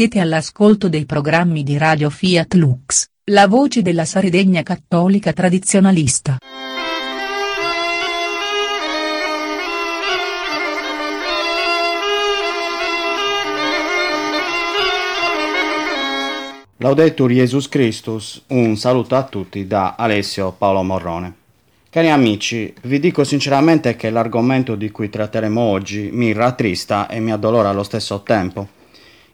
Siete all'ascolto dei programmi di Radio Fiat Lux, la voce della Sardegna cattolica tradizionalista. Laudetur Jesus Christus, un saluto a tutti da Alessio Paolo Morrone. Cari amici, vi dico sinceramente che l'argomento di cui tratteremo oggi mi rattrista e mi addolora allo stesso tempo.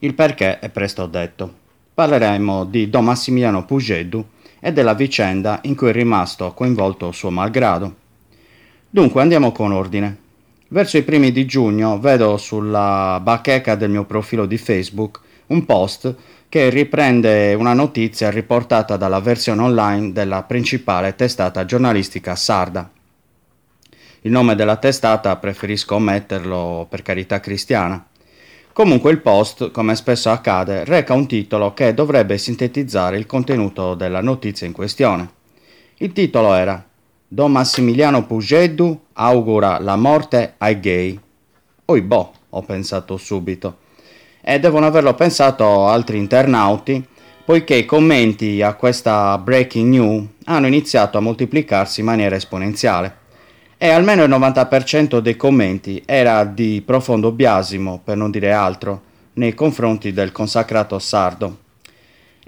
Il perché è presto detto. Parleremo di Don Massimiliano Pugeddu e della vicenda in cui è rimasto coinvolto suo malgrado. Dunque andiamo con ordine. Verso i primi di giugno vedo sulla bacheca del mio profilo di Facebook un post che riprende una notizia riportata dalla versione online della principale testata giornalistica sarda. Il nome della testata preferisco ometterlo per carità cristiana. Comunque il post, come spesso accade, reca un titolo che dovrebbe sintetizzare il contenuto della notizia in questione. Il titolo era Don Massimiliano Pugeddu augura la morte ai gay. Oibò, ho pensato subito. E devono averlo pensato altri internauti, poiché i commenti a questa breaking news hanno iniziato a moltiplicarsi in maniera esponenziale e almeno il 90% dei commenti era di profondo biasimo, per non dire altro, nei confronti del consacrato sardo.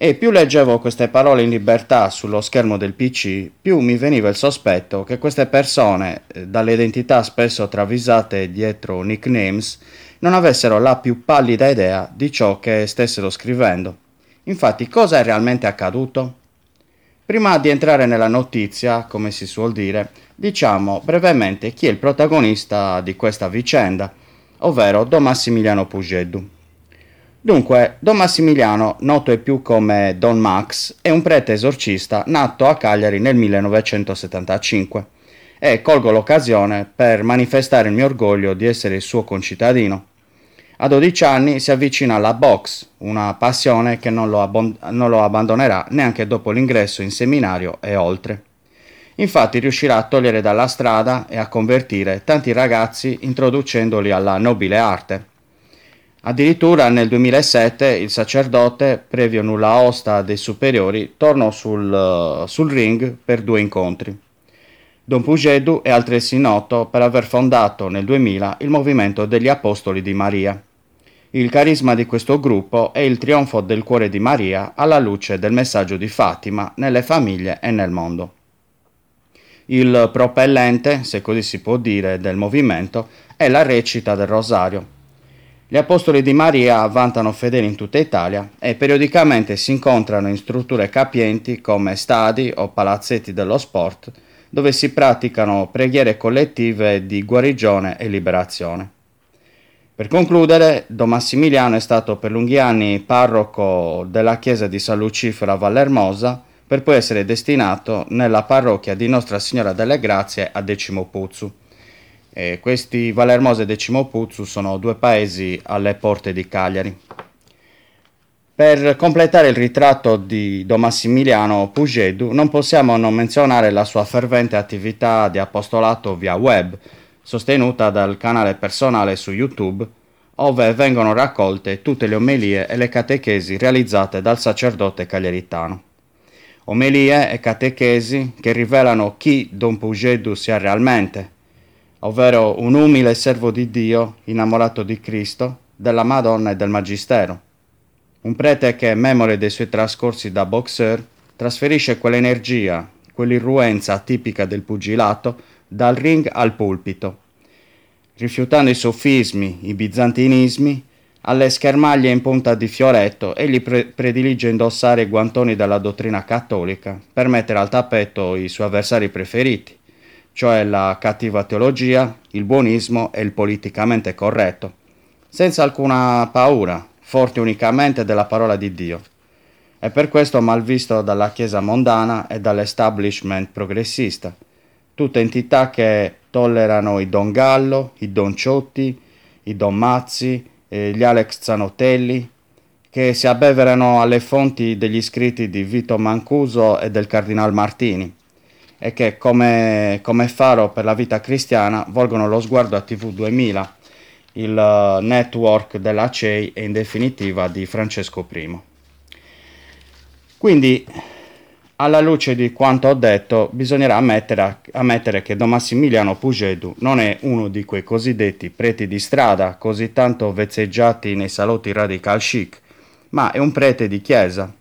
E più leggevo queste parole in libertà sullo schermo del PC, più mi veniva il sospetto che queste persone, eh, dalle identità spesso travisate dietro nicknames, non avessero la più pallida idea di ciò che stessero scrivendo. Infatti, cosa è realmente accaduto? Prima di entrare nella notizia, come si suol dire, diciamo brevemente chi è il protagonista di questa vicenda, ovvero Don Massimiliano Pugeddu. Dunque, Don Massimiliano, noto e più come Don Max, è un prete esorcista nato a Cagliari nel 1975 e colgo l'occasione per manifestare il mio orgoglio di essere il suo concittadino. A 12 anni si avvicina alla box, una passione che non lo, abbon- non lo abbandonerà neanche dopo l'ingresso in seminario e oltre. Infatti riuscirà a togliere dalla strada e a convertire tanti ragazzi introducendoli alla nobile arte. Addirittura nel 2007 il sacerdote, previo nulla osta dei superiori, tornò sul, sul ring per due incontri. Don Pugedu è altresì noto per aver fondato nel 2000 il movimento degli Apostoli di Maria. Il carisma di questo gruppo è il trionfo del cuore di Maria alla luce del messaggio di Fatima nelle famiglie e nel mondo. Il propellente, se così si può dire, del movimento è la recita del rosario. Gli apostoli di Maria vantano fedeli in tutta Italia e periodicamente si incontrano in strutture capienti come stadi o palazzetti dello sport, dove si praticano preghiere collettive di guarigione e liberazione. Per concludere, Don Massimiliano è stato per lunghi anni parroco della chiesa di San Lucifero a Vallermosa per poi essere destinato nella parrocchia di Nostra Signora delle Grazie a Decimo Puzzu. E questi Valermosa e Decimo Puzzu sono due paesi alle porte di Cagliari. Per completare il ritratto di Don Massimiliano Pugedu non possiamo non menzionare la sua fervente attività di apostolato via web, sostenuta dal canale personale su YouTube, ove vengono raccolte tutte le omelie e le catechesi realizzate dal sacerdote cagliaritano omelie e catechesi che rivelano chi Don Pugedu sia realmente, ovvero un umile servo di Dio innamorato di Cristo, della Madonna e del Magistero. Un prete che, memore dei suoi trascorsi da boxer, trasferisce quell'energia, quell'irruenza tipica del pugilato dal ring al pulpito. Rifiutando i sofismi, i bizantinismi, alle schermaglie in punta di fioretto, egli pre- predilige indossare i guantoni della dottrina cattolica per mettere al tappeto i suoi avversari preferiti, cioè la cattiva teologia, il buonismo e il politicamente corretto, senza alcuna paura, forti unicamente della parola di Dio. È per questo malvisto dalla Chiesa mondana e dall'establishment progressista, tutte entità che tollerano i Don Gallo, i Don Ciotti, i Don Mazzi, eh, gli Alex Zanotelli, che si abbeverano alle fonti degli scritti di Vito Mancuso e del Cardinal Martini e che come, come faro per la vita cristiana volgono lo sguardo a TV 2000, il eh, network della CEI e in definitiva di Francesco I. Quindi, alla luce di quanto ho detto, bisognerà ammettere, ammettere che Don Massimiliano Pugedu non è uno di quei cosiddetti preti di strada così tanto vezzeggiati nei salotti radical chic, ma è un prete di chiesa.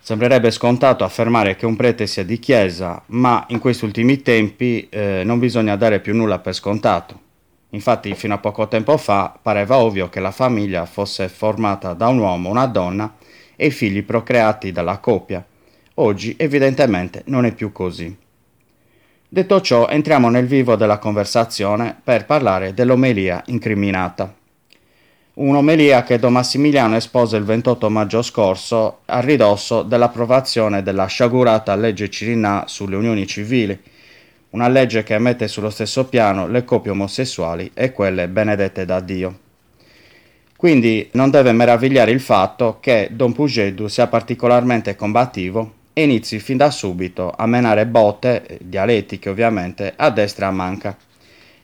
Sembrerebbe scontato affermare che un prete sia di chiesa, ma in questi ultimi tempi eh, non bisogna dare più nulla per scontato. Infatti, fino a poco tempo fa pareva ovvio che la famiglia fosse formata da un uomo, una donna e i figli procreati dalla coppia. Oggi, evidentemente, non è più così. Detto ciò, entriamo nel vivo della conversazione per parlare dell'omelia incriminata. Un'omelia che Don Massimiliano espose il 28 maggio scorso a ridosso dell'approvazione della sciagurata legge Cirinà sulle unioni civili, una legge che mette sullo stesso piano le coppie omosessuali e quelle benedette da Dio. Quindi non deve meravigliare il fatto che Don Pugedu sia particolarmente combattivo e inizi fin da subito a menare botte, dialettiche ovviamente, a destra e a manca.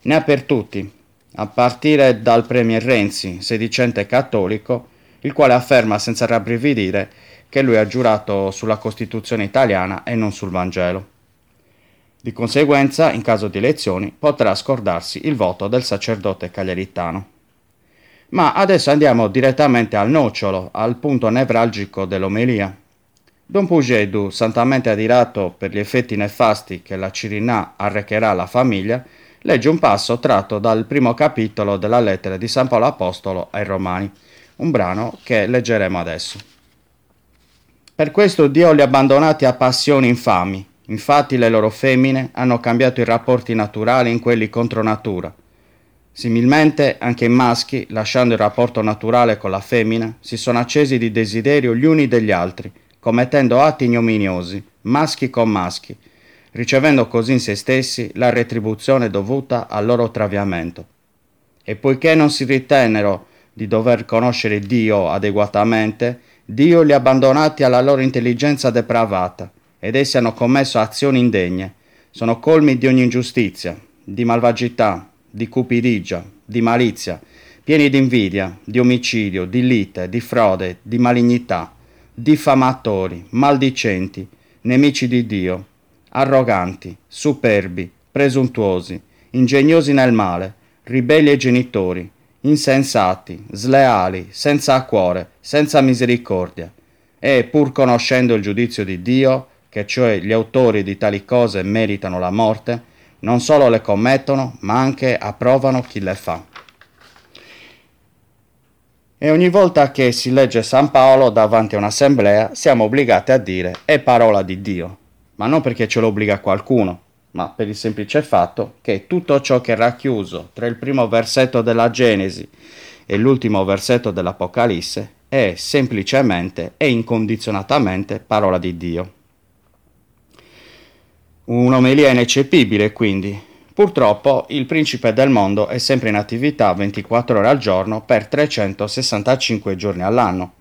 Ne ha per tutti, a partire dal premier Renzi, sedicente cattolico, il quale afferma senza rabbrividire che lui ha giurato sulla Costituzione italiana e non sul Vangelo. Di conseguenza, in caso di elezioni, potrà scordarsi il voto del sacerdote cagliaritano. Ma adesso andiamo direttamente al nocciolo, al punto nevralgico dell'omelia. Don Pugedu, santamente adirato per gli effetti nefasti che la Cirinà arrecherà alla famiglia, legge un passo tratto dal primo capitolo della lettera di San Paolo Apostolo ai Romani, un brano che leggeremo adesso. Per questo Dio li ha abbandonati a passioni infami, Infatti le loro femmine hanno cambiato i rapporti naturali in quelli contro natura. Similmente anche i maschi, lasciando il rapporto naturale con la femmina, si sono accesi di desiderio gli uni degli altri, commettendo atti ignominiosi, maschi con maschi, ricevendo così in se stessi la retribuzione dovuta al loro traviamento. E poiché non si ritennero di dover conoscere Dio adeguatamente, Dio li ha abbandonati alla loro intelligenza depravata ed essi hanno commesso azioni indegne, sono colmi di ogni ingiustizia, di malvagità, di cupidigia, di malizia, pieni di invidia, di omicidio, di lite, di frode, di malignità, diffamatori, maldicenti, nemici di Dio, arroganti, superbi, presuntuosi, ingegnosi nel male, ribelli ai genitori, insensati, sleali, senza cuore, senza misericordia, e pur conoscendo il giudizio di Dio, che cioè gli autori di tali cose meritano la morte, non solo le commettono, ma anche approvano chi le fa. E ogni volta che si legge San Paolo davanti a un'assemblea siamo obbligati a dire è parola di Dio, ma non perché ce lo obbliga qualcuno, ma per il semplice fatto che tutto ciò che è racchiuso tra il primo versetto della Genesi e l'ultimo versetto dell'Apocalisse è semplicemente e incondizionatamente parola di Dio. Un'omelia ineccepibile, quindi. Purtroppo il principe del mondo è sempre in attività 24 ore al giorno per 365 giorni all'anno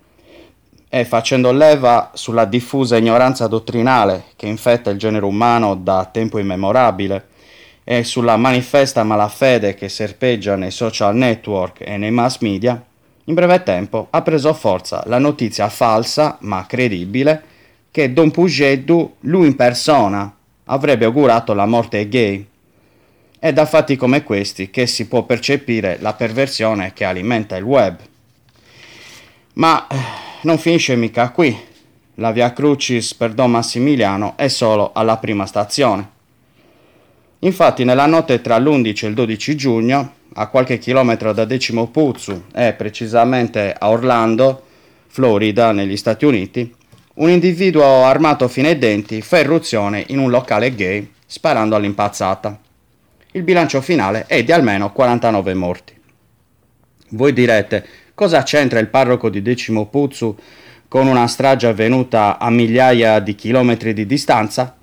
e facendo leva sulla diffusa ignoranza dottrinale che infetta il genere umano da tempo immemorabile e sulla manifesta malafede che serpeggia nei social network e nei mass media, in breve tempo ha preso forza la notizia falsa ma credibile che Don Pugedu, lui in persona, avrebbe augurato la morte ai gay. È da fatti come questi che si può percepire la perversione che alimenta il web. Ma eh, non finisce mica qui. La via Crucis per Don Massimiliano è solo alla prima stazione. Infatti nella notte tra l'11 e il 12 giugno, a qualche chilometro da Decimo Puzzu e precisamente a Orlando, Florida, negli Stati Uniti, un individuo armato fino ai denti fa irruzione in un locale gay sparando all'impazzata. Il bilancio finale è di almeno 49 morti. Voi direte, cosa c'entra il parroco di Decimo Puzzu con una strage avvenuta a migliaia di chilometri di distanza?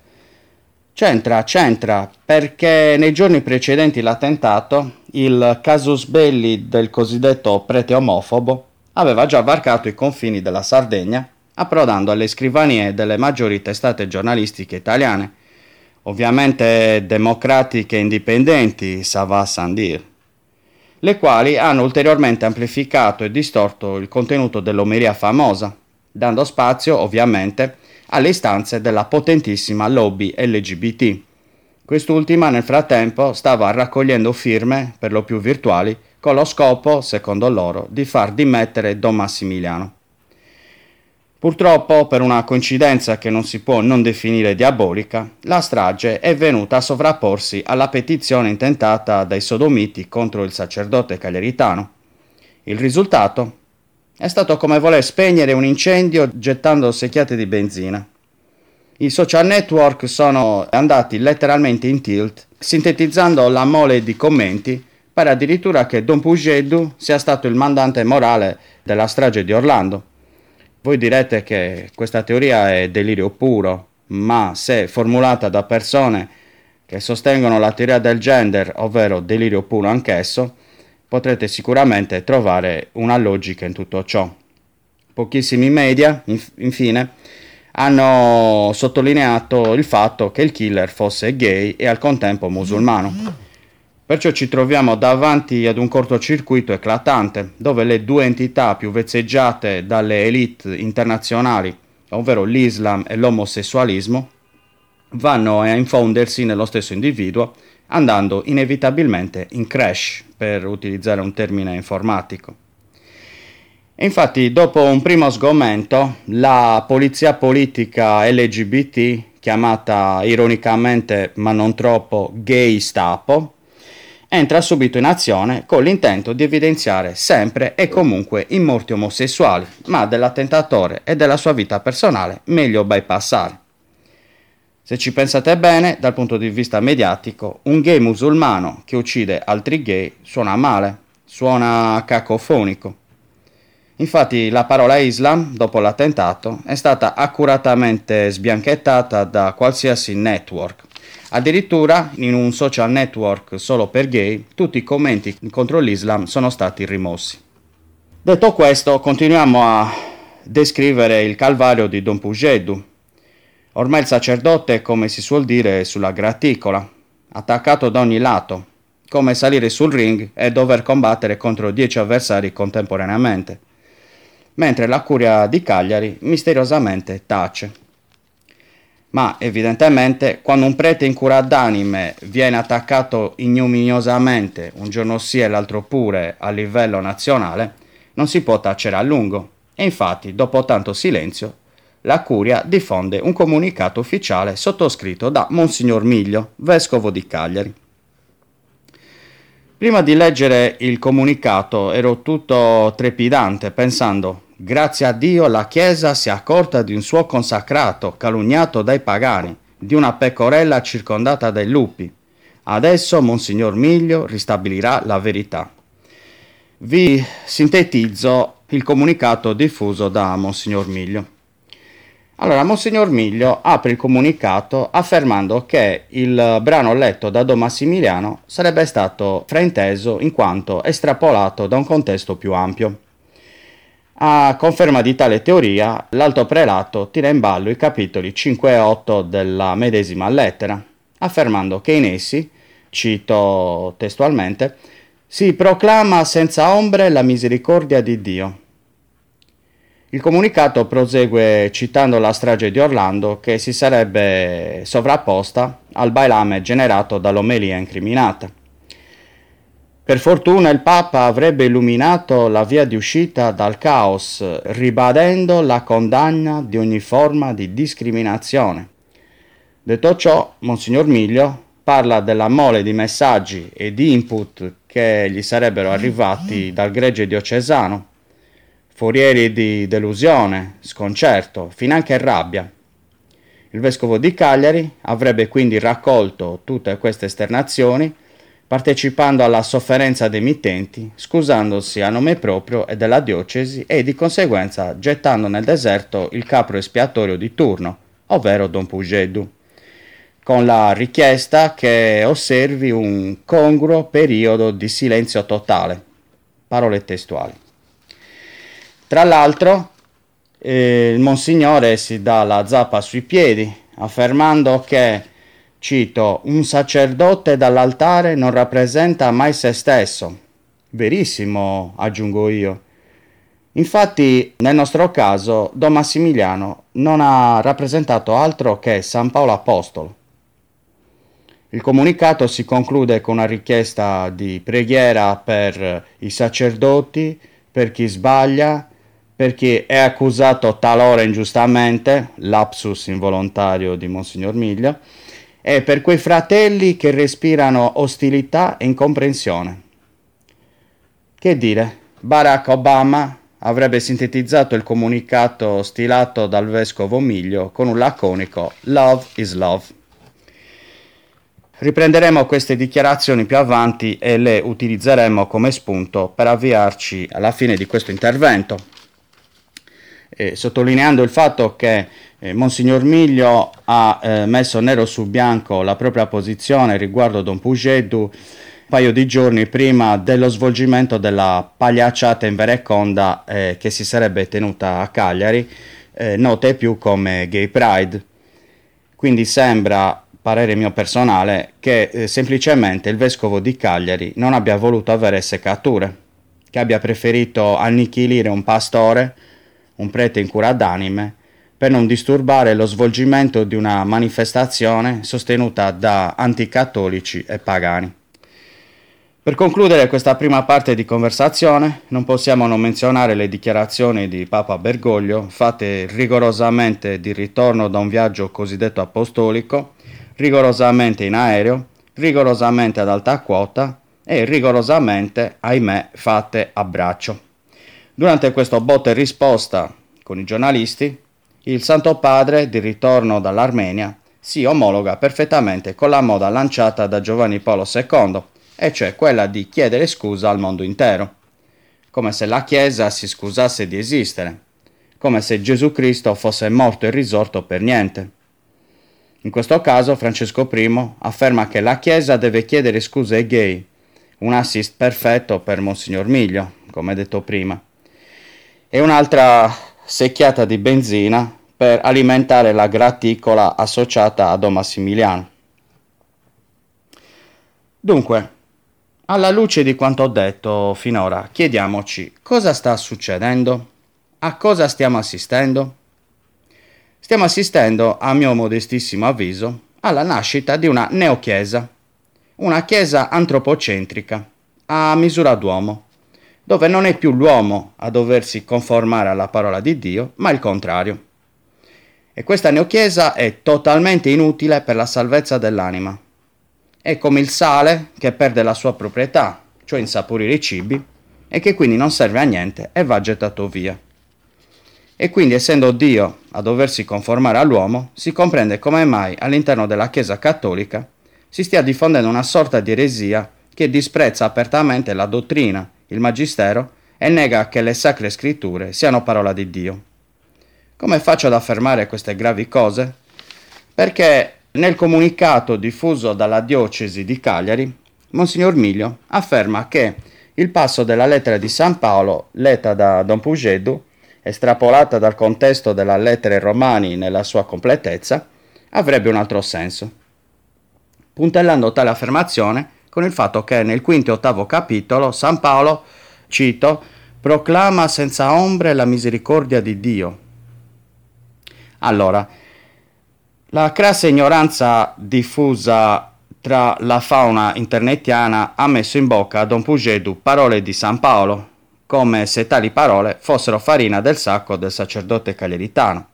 C'entra, c'entra, perché nei giorni precedenti l'attentato, il casus belli del cosiddetto prete omofobo aveva già varcato i confini della Sardegna approdando alle scrivanie delle maggiori testate giornalistiche italiane, ovviamente democratiche e indipendenti, ça va sans dire. le quali hanno ulteriormente amplificato e distorto il contenuto dell'omeria famosa, dando spazio ovviamente alle istanze della potentissima lobby LGBT. Quest'ultima nel frattempo stava raccogliendo firme, per lo più virtuali, con lo scopo, secondo loro, di far dimettere Don Massimiliano. Purtroppo, per una coincidenza che non si può non definire diabolica, la strage è venuta a sovrapporsi alla petizione intentata dai sodomiti contro il sacerdote cagliaritano. Il risultato è stato come voler spegnere un incendio gettando secchiate di benzina. I social network sono andati letteralmente in tilt, sintetizzando la mole di commenti, pare addirittura che Don Pugedu sia stato il mandante morale della strage di Orlando voi direte che questa teoria è delirio puro, ma se formulata da persone che sostengono la teoria del gender, ovvero delirio puro anch'esso, potrete sicuramente trovare una logica in tutto ciò. Pochissimi media, infine, hanno sottolineato il fatto che il killer fosse gay e al contempo musulmano. Perciò ci troviamo davanti ad un cortocircuito eclatante, dove le due entità più vezzeggiate dalle elite internazionali, ovvero l'Islam e l'omosessualismo, vanno a infondersi nello stesso individuo, andando inevitabilmente in crash, per utilizzare un termine informatico. Infatti, dopo un primo sgomento, la polizia politica LGBT, chiamata ironicamente ma non troppo gay Stapo, entra subito in azione con l'intento di evidenziare sempre e comunque i morti omosessuali, ma dell'attentatore e della sua vita personale meglio bypassare. Se ci pensate bene, dal punto di vista mediatico, un gay musulmano che uccide altri gay suona male, suona cacofonico. Infatti la parola Islam, dopo l'attentato, è stata accuratamente sbianchettata da qualsiasi network, Addirittura in un social network solo per gay tutti i commenti contro l'Islam sono stati rimossi. Detto questo, continuiamo a descrivere il calvario di Don Pugedu. Ormai il sacerdote, come si suol dire, è sulla graticola, attaccato da ogni lato, come salire sul ring e dover combattere contro dieci avversari contemporaneamente, mentre la curia di Cagliari misteriosamente tace ma evidentemente quando un prete in cura d'anime viene attaccato ignominiosamente un giorno sì e l'altro pure a livello nazionale, non si può tacere a lungo e infatti dopo tanto silenzio la curia diffonde un comunicato ufficiale sottoscritto da Monsignor Miglio, vescovo di Cagliari. Prima di leggere il comunicato ero tutto trepidante pensando Grazie a Dio la Chiesa si è accorta di un suo consacrato calunniato dai pagani, di una pecorella circondata dai lupi. Adesso Monsignor Miglio ristabilirà la verità. Vi sintetizzo il comunicato diffuso da Monsignor Miglio. Allora, Monsignor Miglio apre il comunicato affermando che il brano letto da Don Massimiliano sarebbe stato frainteso in quanto estrapolato da un contesto più ampio. A conferma di tale teoria, l'alto prelato tira in ballo i capitoli 5 e 8 della medesima lettera, affermando che in essi, cito testualmente, si proclama senza ombre la misericordia di Dio. Il comunicato prosegue citando la strage di Orlando che si sarebbe sovrapposta al bailame generato dall'omelia incriminata. Per fortuna il Papa avrebbe illuminato la via di uscita dal caos, ribadendo la condanna di ogni forma di discriminazione. Detto ciò, Monsignor Miglio parla della mole di messaggi e di input che gli sarebbero arrivati dal gregge diocesano, forieri di delusione, sconcerto, finanche rabbia. Il vescovo di Cagliari avrebbe quindi raccolto tutte queste esternazioni partecipando alla sofferenza dei mittenti, scusandosi a nome proprio e della diocesi e di conseguenza gettando nel deserto il capro espiatorio di turno, ovvero Don Pugedu, con la richiesta che osservi un congruo periodo di silenzio totale. Parole testuali. Tra l'altro, eh, il Monsignore si dà la zappa sui piedi, affermando che Cito, un sacerdote dall'altare non rappresenta mai se stesso, Verissimo, aggiungo io. Infatti, nel nostro caso, Don Massimiliano non ha rappresentato altro che San Paolo Apostolo. Il comunicato si conclude con una richiesta di preghiera per i sacerdoti, per chi sbaglia, per chi è accusato talora ingiustamente, lapsus involontario di Monsignor Miglia, e per quei fratelli che respirano ostilità e incomprensione. Che dire, Barack Obama avrebbe sintetizzato il comunicato stilato dal vescovo Miglio con un laconico Love is Love. Riprenderemo queste dichiarazioni più avanti e le utilizzeremo come spunto per avviarci alla fine di questo intervento, eh, sottolineando il fatto che eh, Monsignor Miglio ha eh, messo nero su bianco la propria posizione riguardo Don Pugedu un paio di giorni prima dello svolgimento della pagliacciata in Vereconda eh, che si sarebbe tenuta a Cagliari, eh, nota più come Gay Pride. Quindi sembra parere mio personale, che eh, semplicemente il vescovo di Cagliari non abbia voluto avere seccature, che abbia preferito annichilire un pastore, un prete in cura d'anime, per non disturbare lo svolgimento di una manifestazione sostenuta da anticattolici e pagani. Per concludere questa prima parte di conversazione, non possiamo non menzionare le dichiarazioni di Papa Bergoglio, fatte rigorosamente di ritorno da un viaggio cosiddetto apostolico, rigorosamente in aereo, rigorosamente ad alta quota e rigorosamente, ahimè, fatte a braccio. Durante questo botta e risposta con i giornalisti, il Santo Padre, di ritorno dall'Armenia, si omologa perfettamente con la moda lanciata da Giovanni Paolo II, e cioè quella di chiedere scusa al mondo intero, come se la Chiesa si scusasse di esistere, come se Gesù Cristo fosse morto e risorto per niente. In questo caso Francesco I afferma che la Chiesa deve chiedere scuse ai gay, un assist perfetto per Monsignor Miglio, come detto prima, e un'altra secchiata di benzina per alimentare la graticola associata a Don Massimiliano. Dunque, alla luce di quanto ho detto finora, chiediamoci cosa sta succedendo? A cosa stiamo assistendo? stiamo assistendo, a mio modestissimo avviso, alla nascita di una neochiesa, una chiesa antropocentrica, a misura d'uomo, dove non è più l'uomo a doversi conformare alla parola di Dio, ma il contrario. E questa neochiesa è totalmente inutile per la salvezza dell'anima. È come il sale che perde la sua proprietà, cioè insaporire i cibi, e che quindi non serve a niente e va gettato via. E quindi essendo Dio a doversi conformare all'uomo, si comprende come mai all'interno della Chiesa cattolica si stia diffondendo una sorta di eresia che disprezza apertamente la dottrina, il magistero e nega che le sacre scritture siano parola di Dio. Come faccio ad affermare queste gravi cose? Perché nel comunicato diffuso dalla diocesi di Cagliari, Monsignor Miglio afferma che il passo della lettera di San Paolo, letta da Don Pugedu, estrapolata dal contesto della lettera ai Romani nella sua completezza, avrebbe un altro senso. Puntellando tale affermazione con il fatto che nel quinto e ottavo capitolo San Paolo, cito, proclama senza ombre la misericordia di Dio. Allora, la crassa ignoranza diffusa tra la fauna internetiana ha messo in bocca a Don Pugedu parole di San Paolo, come se tali parole fossero farina del sacco del sacerdote cagliaritano.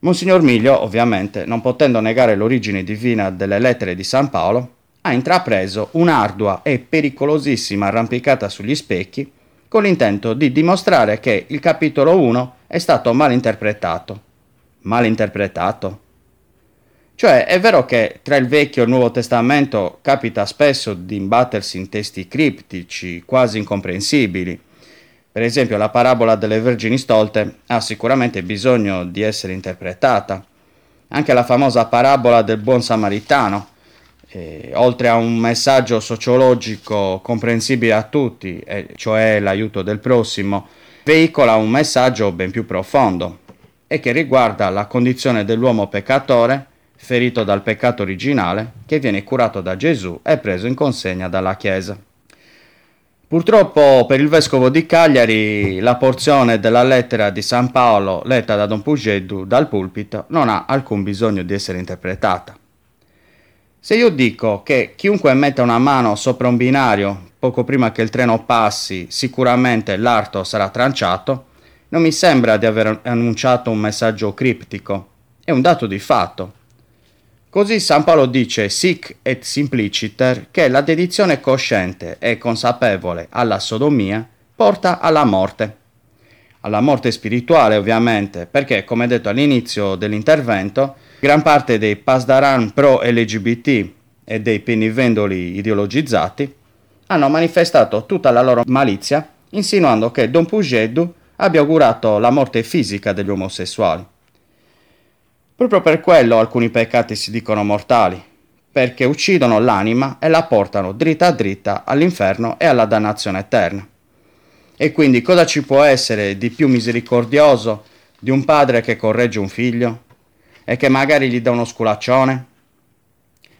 Monsignor Miglio, ovviamente, non potendo negare l'origine divina delle lettere di San Paolo, ha intrapreso un'ardua e pericolosissima arrampicata sugli specchi con l'intento di dimostrare che il capitolo 1 è stato mal interpretato. Mal interpretato? Cioè, è vero che tra il Vecchio e il Nuovo Testamento capita spesso di imbattersi in testi criptici, quasi incomprensibili. Per esempio, la parabola delle vergini stolte ha sicuramente bisogno di essere interpretata. Anche la famosa parabola del buon samaritano, eh, oltre a un messaggio sociologico comprensibile a tutti, eh, cioè l'aiuto del prossimo, veicola un messaggio ben più profondo e che riguarda la condizione dell'uomo peccatore ferito dal peccato originale, che viene curato da Gesù e preso in consegna dalla Chiesa. Purtroppo per il vescovo di Cagliari la porzione della lettera di San Paolo letta da Don Pugeddu dal pulpito non ha alcun bisogno di essere interpretata. Se io dico che chiunque metta una mano sopra un binario poco prima che il treno passi, sicuramente l'arto sarà tranciato, non mi sembra di aver annunciato un messaggio criptico, è un dato di fatto. Così San Paolo dice sic et simpliciter che la dedizione cosciente e consapevole alla sodomia porta alla morte. Alla morte spirituale ovviamente, perché come detto all'inizio dell'intervento, gran parte dei pasdaran pro LGBT e dei penivendoli ideologizzati hanno manifestato tutta la loro malizia insinuando che Don Pugeddu abbia augurato la morte fisica degli omosessuali. Proprio per quello alcuni peccati si dicono mortali, perché uccidono l'anima e la portano dritta dritta all'inferno e alla dannazione eterna. E quindi cosa ci può essere di più misericordioso di un padre che corregge un figlio e che magari gli dà uno sculaccione?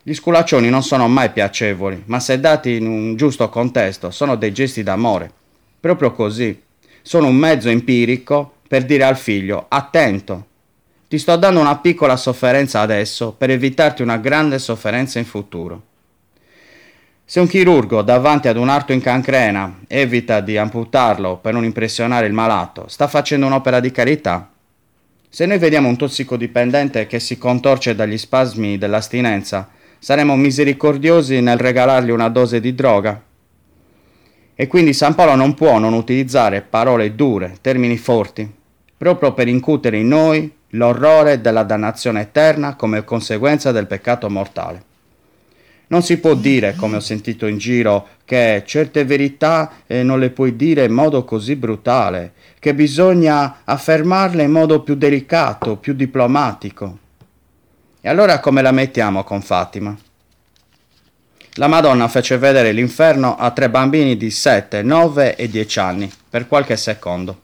Gli sculaccioni non sono mai piacevoli, ma se dati in un giusto contesto sono dei gesti d'amore. Proprio così. Sono un mezzo empirico per dire al figlio attento, ti sto dando una piccola sofferenza adesso per evitarti una grande sofferenza in futuro. Se un chirurgo davanti ad un arto in cancrena evita di amputarlo per non impressionare il malato, sta facendo un'opera di carità? Se noi vediamo un tossicodipendente che si contorce dagli spasmi dell'astinenza, saremo misericordiosi nel regalargli una dose di droga? E quindi San Paolo non può non utilizzare parole dure, termini forti, proprio per incutere in noi l'orrore della dannazione eterna come conseguenza del peccato mortale. Non si può dire, come ho sentito in giro, che certe verità eh, non le puoi dire in modo così brutale, che bisogna affermarle in modo più delicato, più diplomatico. E allora come la mettiamo con Fatima? La Madonna fece vedere l'inferno a tre bambini di 7, 9 e 10 anni per qualche secondo.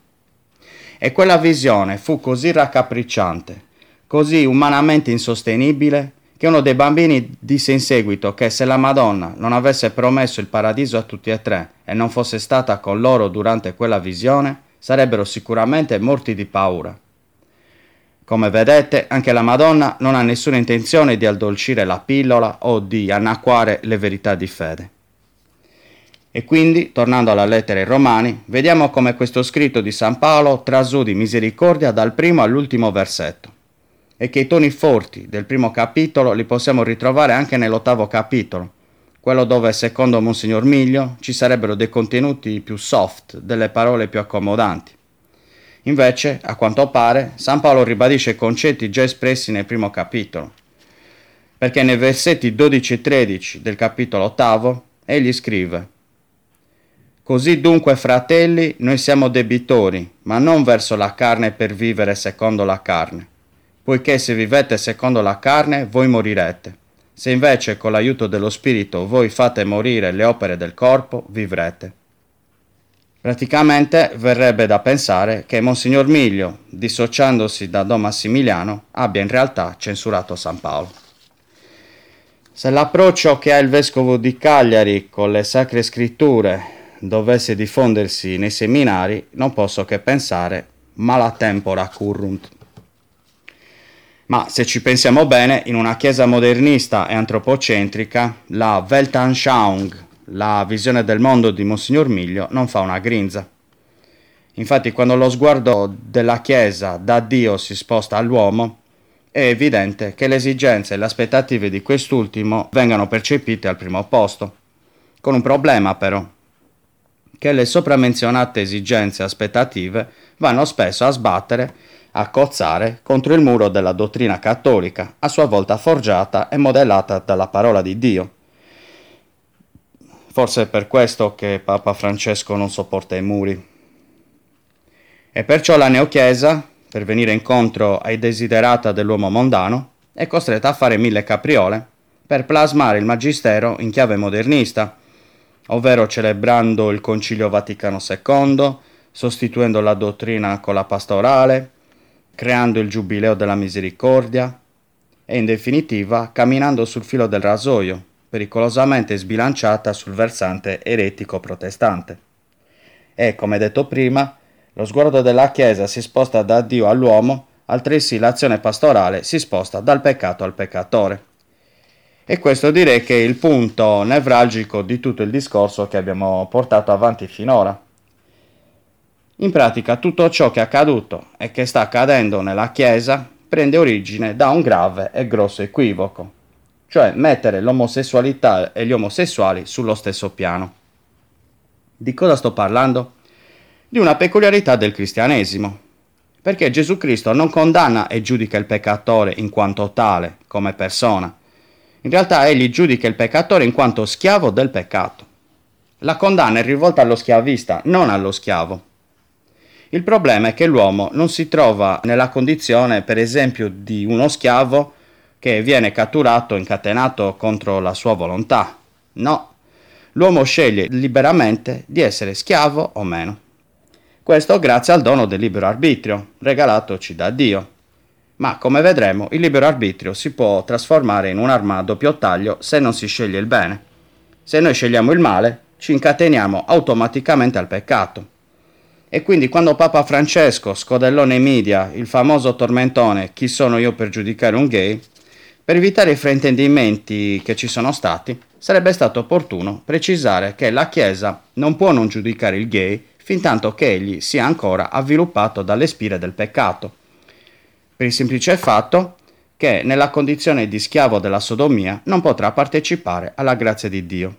E quella visione fu così raccapricciante, così umanamente insostenibile, che uno dei bambini disse in seguito che se la Madonna non avesse promesso il paradiso a tutti e tre e non fosse stata con loro durante quella visione, sarebbero sicuramente morti di paura. Come vedete, anche la Madonna non ha nessuna intenzione di addolcire la pillola o di annacquare le verità di fede. E quindi, tornando alla lettera ai Romani, vediamo come questo scritto di San Paolo trasudi misericordia dal primo all'ultimo versetto e che i toni forti del primo capitolo li possiamo ritrovare anche nell'ottavo capitolo, quello dove, secondo Monsignor Miglio, ci sarebbero dei contenuti più soft, delle parole più accomodanti. Invece, a quanto pare, San Paolo ribadisce i concetti già espressi nel primo capitolo, perché nei versetti 12 e 13 del capitolo ottavo egli scrive Così dunque, fratelli, noi siamo debitori, ma non verso la carne per vivere secondo la carne, poiché se vivete secondo la carne, voi morirete. Se invece con l'aiuto dello Spirito voi fate morire le opere del corpo, vivrete. Praticamente verrebbe da pensare che Monsignor Miglio, dissociandosi da Don Massimiliano, abbia in realtà censurato San Paolo. Se l'approccio che ha il vescovo di Cagliari con le sacre scritture dovesse diffondersi nei seminari, non posso che pensare mala tempora currunt. Ma se ci pensiamo bene, in una chiesa modernista e antropocentrica, la Weltanschauung, la visione del mondo di Monsignor Miglio, non fa una grinza. Infatti, quando lo sguardo della Chiesa da Dio si sposta all'uomo, è evidente che le esigenze e le aspettative di quest'ultimo vengano percepite al primo posto. Con un problema però, che le sopramenzionate esigenze aspettative vanno spesso a sbattere, a cozzare contro il muro della dottrina cattolica, a sua volta forgiata e modellata dalla parola di Dio. Forse è per questo che Papa Francesco non sopporta i muri. E perciò la neochiesa, per venire incontro ai desiderata dell'uomo mondano, è costretta a fare mille capriole per plasmare il magistero in chiave modernista, ovvero celebrando il Concilio Vaticano II, sostituendo la dottrina con la pastorale, creando il Giubileo della Misericordia e in definitiva camminando sul filo del rasoio pericolosamente sbilanciata sul versante eretico protestante. E, come detto prima, lo sguardo della Chiesa si sposta da Dio all'uomo, altresì l'azione pastorale si sposta dal peccato al peccatore. E questo direi che è il punto nevralgico di tutto il discorso che abbiamo portato avanti finora. In pratica tutto ciò che è accaduto e che sta accadendo nella Chiesa prende origine da un grave e grosso equivoco, cioè mettere l'omosessualità e gli omosessuali sullo stesso piano. Di cosa sto parlando? Di una peculiarità del cristianesimo, perché Gesù Cristo non condanna e giudica il peccatore in quanto tale, come persona. In realtà egli giudica il peccatore in quanto schiavo del peccato. La condanna è rivolta allo schiavista, non allo schiavo. Il problema è che l'uomo non si trova nella condizione, per esempio, di uno schiavo che viene catturato, incatenato contro la sua volontà. No, l'uomo sceglie liberamente di essere schiavo o meno. Questo grazie al dono del libero arbitrio, regalatoci da Dio. Ma come vedremo, il libero arbitrio si può trasformare in un'arma a doppio taglio se non si sceglie il bene. Se noi scegliamo il male, ci incateniamo automaticamente al peccato. E quindi quando Papa Francesco scodellò nei media il famoso tormentone Chi sono io per giudicare un gay, per evitare i fraintendimenti che ci sono stati, sarebbe stato opportuno precisare che la Chiesa non può non giudicare il gay fintanto che egli sia ancora avviluppato dalle spire del peccato. Per il semplice fatto che nella condizione di schiavo della sodomia non potrà partecipare alla grazia di Dio.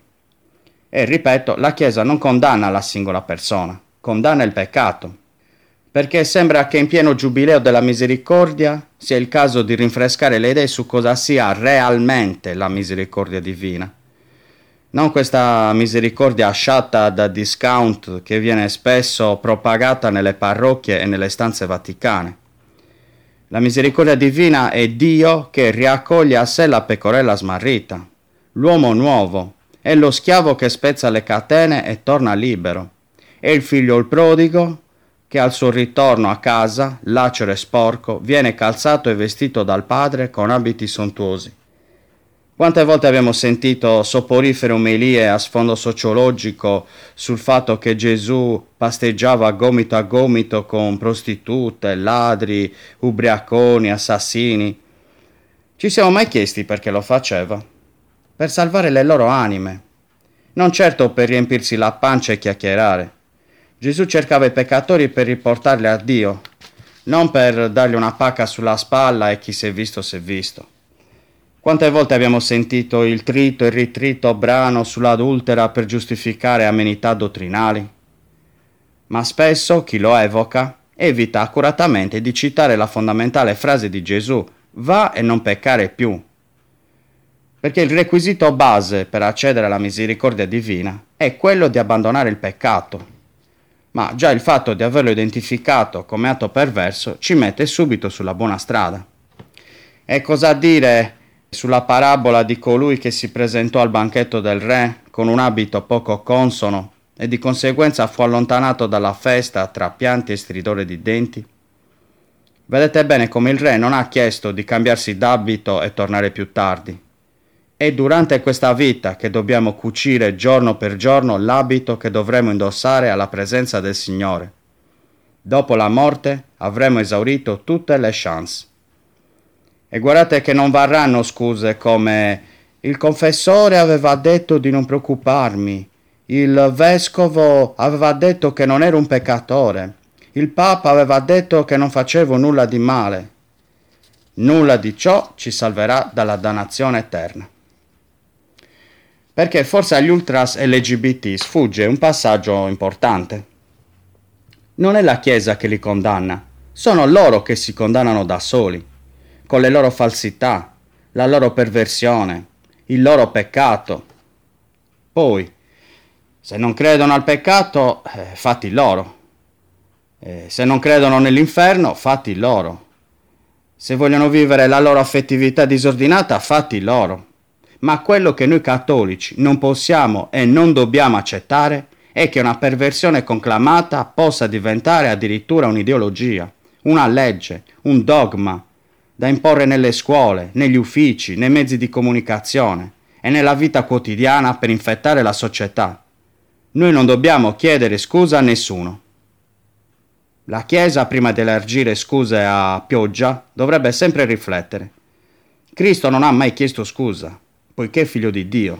E ripeto, la Chiesa non condanna la singola persona, condanna il peccato, perché sembra che in pieno giubileo della misericordia sia il caso di rinfrescare le idee su cosa sia realmente la misericordia divina. Non questa misericordia sciatta da discount che viene spesso propagata nelle parrocchie e nelle stanze vaticane. La misericordia divina è Dio che riaccoglie a sé la pecorella smarrita, l'uomo nuovo, è lo schiavo che spezza le catene e torna libero e il figlio il prodigo che al suo ritorno a casa, lacero e sporco, viene calzato e vestito dal padre con abiti sontuosi. Quante volte abbiamo sentito soporifere omelie a sfondo sociologico sul fatto che Gesù pasteggiava gomito a gomito con prostitute, ladri, ubriaconi, assassini? Ci siamo mai chiesti perché lo faceva? Per salvare le loro anime, non certo per riempirsi la pancia e chiacchierare. Gesù cercava i peccatori per riportarli a Dio, non per dargli una pacca sulla spalla e chi si è visto si è visto. Quante volte abbiamo sentito il trito e ritrito brano sull'adultera per giustificare amenità dottrinali? Ma spesso chi lo evoca evita accuratamente di citare la fondamentale frase di Gesù, va e non peccare più. Perché il requisito base per accedere alla misericordia divina è quello di abbandonare il peccato ma già il fatto di averlo identificato come atto perverso ci mette subito sulla buona strada. E cosa dire sulla parabola di colui che si presentò al banchetto del re con un abito poco consono e di conseguenza fu allontanato dalla festa tra pianti e stridore di denti? Vedete bene come il re non ha chiesto di cambiarsi d'abito e tornare più tardi, è durante questa vita che dobbiamo cucire giorno per giorno l'abito che dovremo indossare alla presenza del Signore. Dopo la morte avremo esaurito tutte le chance. E guardate che non varranno scuse come il confessore aveva detto di non preoccuparmi, il vescovo aveva detto che non ero un peccatore, il papa aveva detto che non facevo nulla di male. Nulla di ciò ci salverà dalla dannazione eterna perché forse agli ultras LGBT sfugge un passaggio importante. Non è la Chiesa che li condanna, sono loro che si condannano da soli, con le loro falsità, la loro perversione, il loro peccato. Poi, se non credono al peccato, eh, fatti loro. Eh, se non credono nell'inferno, fatti loro. Se vogliono vivere la loro affettività disordinata, fatti loro. Ma quello che noi cattolici non possiamo e non dobbiamo accettare è che una perversione conclamata possa diventare addirittura un'ideologia, una legge, un dogma da imporre nelle scuole, negli uffici, nei mezzi di comunicazione e nella vita quotidiana per infettare la società. Noi non dobbiamo chiedere scusa a nessuno. La Chiesa, prima di elargire scuse a pioggia, dovrebbe sempre riflettere. Cristo non ha mai chiesto scusa, poiché è figlio di Dio.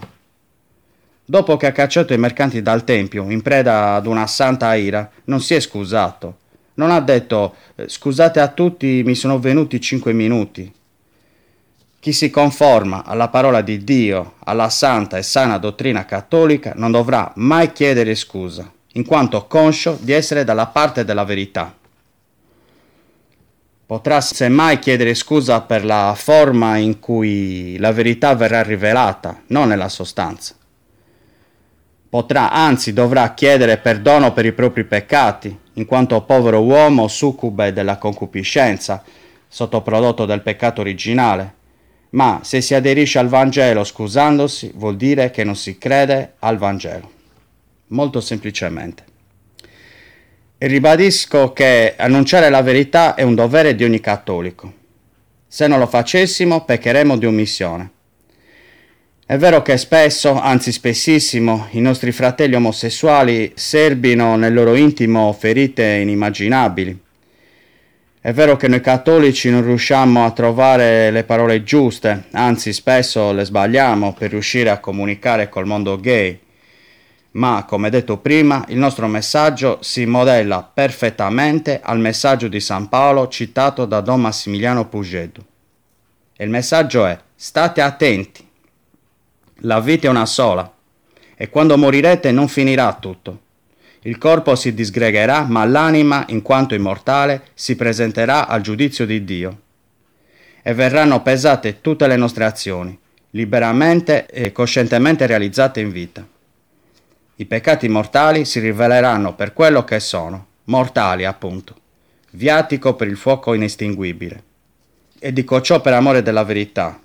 Dopo che ha cacciato i mercanti dal Tempio, in preda ad una santa ira, non si è scusato. Non ha detto eh, scusate a tutti, mi sono venuti cinque minuti. Chi si conforma alla parola di Dio, alla santa e sana dottrina cattolica, non dovrà mai chiedere scusa, in quanto conscio di essere dalla parte della verità. Potrà semmai chiedere scusa per la forma in cui la verità verrà rivelata, non nella sostanza potrà, anzi dovrà chiedere perdono per i propri peccati, in quanto povero uomo succube della concupiscenza, sottoprodotto del peccato originale. Ma se si aderisce al Vangelo scusandosi, vuol dire che non si crede al Vangelo. Molto semplicemente. Ribadisco che annunciare la verità è un dovere di ogni cattolico. Se non lo facessimo, peccheremo di omissione. È vero che spesso, anzi spessissimo, i nostri fratelli omosessuali serbino nel loro intimo ferite inimmaginabili. È vero che noi cattolici non riusciamo a trovare le parole giuste, anzi spesso le sbagliamo per riuscire a comunicare col mondo gay. Ma, come detto prima, il nostro messaggio si modella perfettamente al messaggio di San Paolo citato da Don Massimiliano Pugedo. E il messaggio è state attenti la vita è una sola e quando morirete non finirà tutto. Il corpo si disgregherà, ma l'anima, in quanto immortale, si presenterà al giudizio di Dio. E verranno pesate tutte le nostre azioni, liberamente e coscientemente realizzate in vita. I peccati mortali si riveleranno per quello che sono, mortali appunto, viatico per il fuoco inestinguibile. E dico ciò per amore della verità,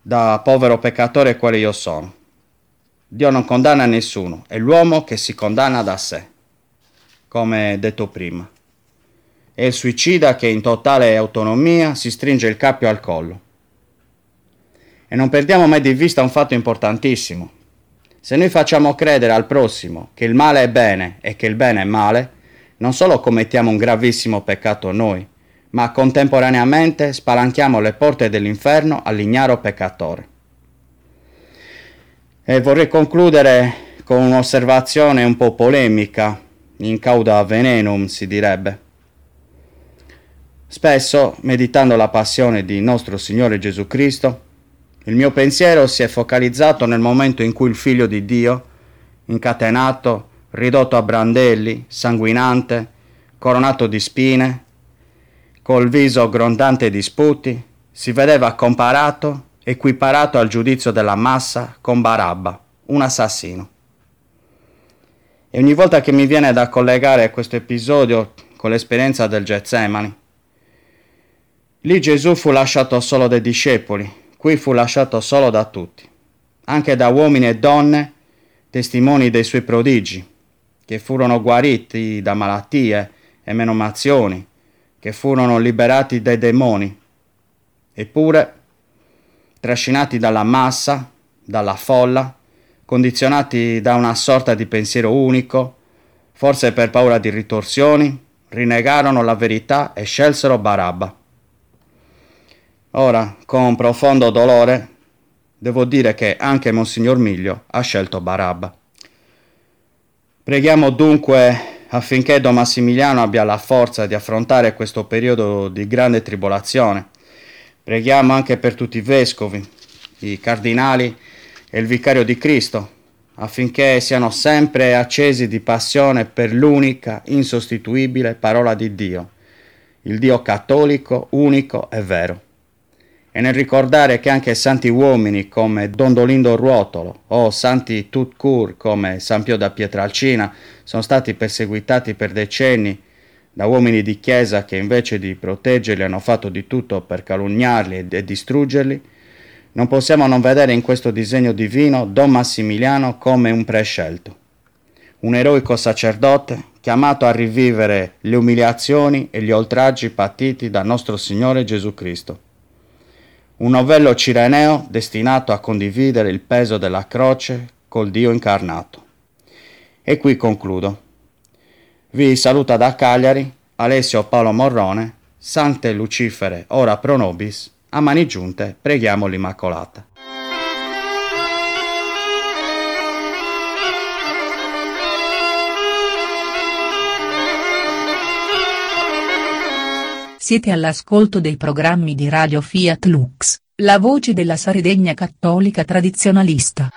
da povero peccatore quale io sono. Dio non condanna nessuno, è l'uomo che si condanna da sé, come detto prima. È il suicida che in totale autonomia si stringe il cappio al collo. E non perdiamo mai di vista un fatto importantissimo. Se noi facciamo credere al prossimo che il male è bene e che il bene è male, non solo commettiamo un gravissimo peccato noi, ma contemporaneamente spalanchiamo le porte dell'inferno all'ignaro peccatore. E vorrei concludere con un'osservazione un po' polemica, in cauda venenum si direbbe. Spesso, meditando la passione di nostro Signore Gesù Cristo, il mio pensiero si è focalizzato nel momento in cui il Figlio di Dio, incatenato, ridotto a brandelli, sanguinante, coronato di spine, col viso grondante di sputi, si vedeva comparato, equiparato al giudizio della massa con Barabba, un assassino. E ogni volta che mi viene da collegare questo episodio con l'esperienza del Getsemani, lì Gesù fu lasciato solo dai discepoli, qui fu lasciato solo da tutti, anche da uomini e donne, testimoni dei suoi prodigi, che furono guariti da malattie e menomazioni, che furono liberati dai demoni, eppure trascinati dalla massa, dalla folla, condizionati da una sorta di pensiero unico, forse per paura di ritorsioni, rinegarono la verità e scelsero Barabba. Ora, con profondo dolore, devo dire che anche Monsignor Miglio ha scelto Barabba. Preghiamo dunque affinché Don Massimiliano abbia la forza di affrontare questo periodo di grande tribolazione. Preghiamo anche per tutti i vescovi, i cardinali e il vicario di Cristo, affinché siano sempre accesi di passione per l'unica, insostituibile parola di Dio, il Dio cattolico, unico e vero e nel ricordare che anche santi uomini come Dondolindo Ruotolo o santi Tutcur come San Pio da Pietralcina sono stati perseguitati per decenni da uomini di chiesa che invece di proteggerli hanno fatto di tutto per calunniarli e distruggerli, non possiamo non vedere in questo disegno divino Don Massimiliano come un prescelto, un eroico sacerdote chiamato a rivivere le umiliazioni e gli oltraggi patiti da nostro Signore Gesù Cristo un novello cireneo destinato a condividere il peso della croce col Dio incarnato. E qui concludo. Vi saluta da Cagliari Alessio Paolo Morrone, Sante Lucifere, ora pro nobis, a mani giunte preghiamo l'Immacolata. Siete all'ascolto dei programmi di Radio Fiat Lux, la voce della Sardegna cattolica tradizionalista.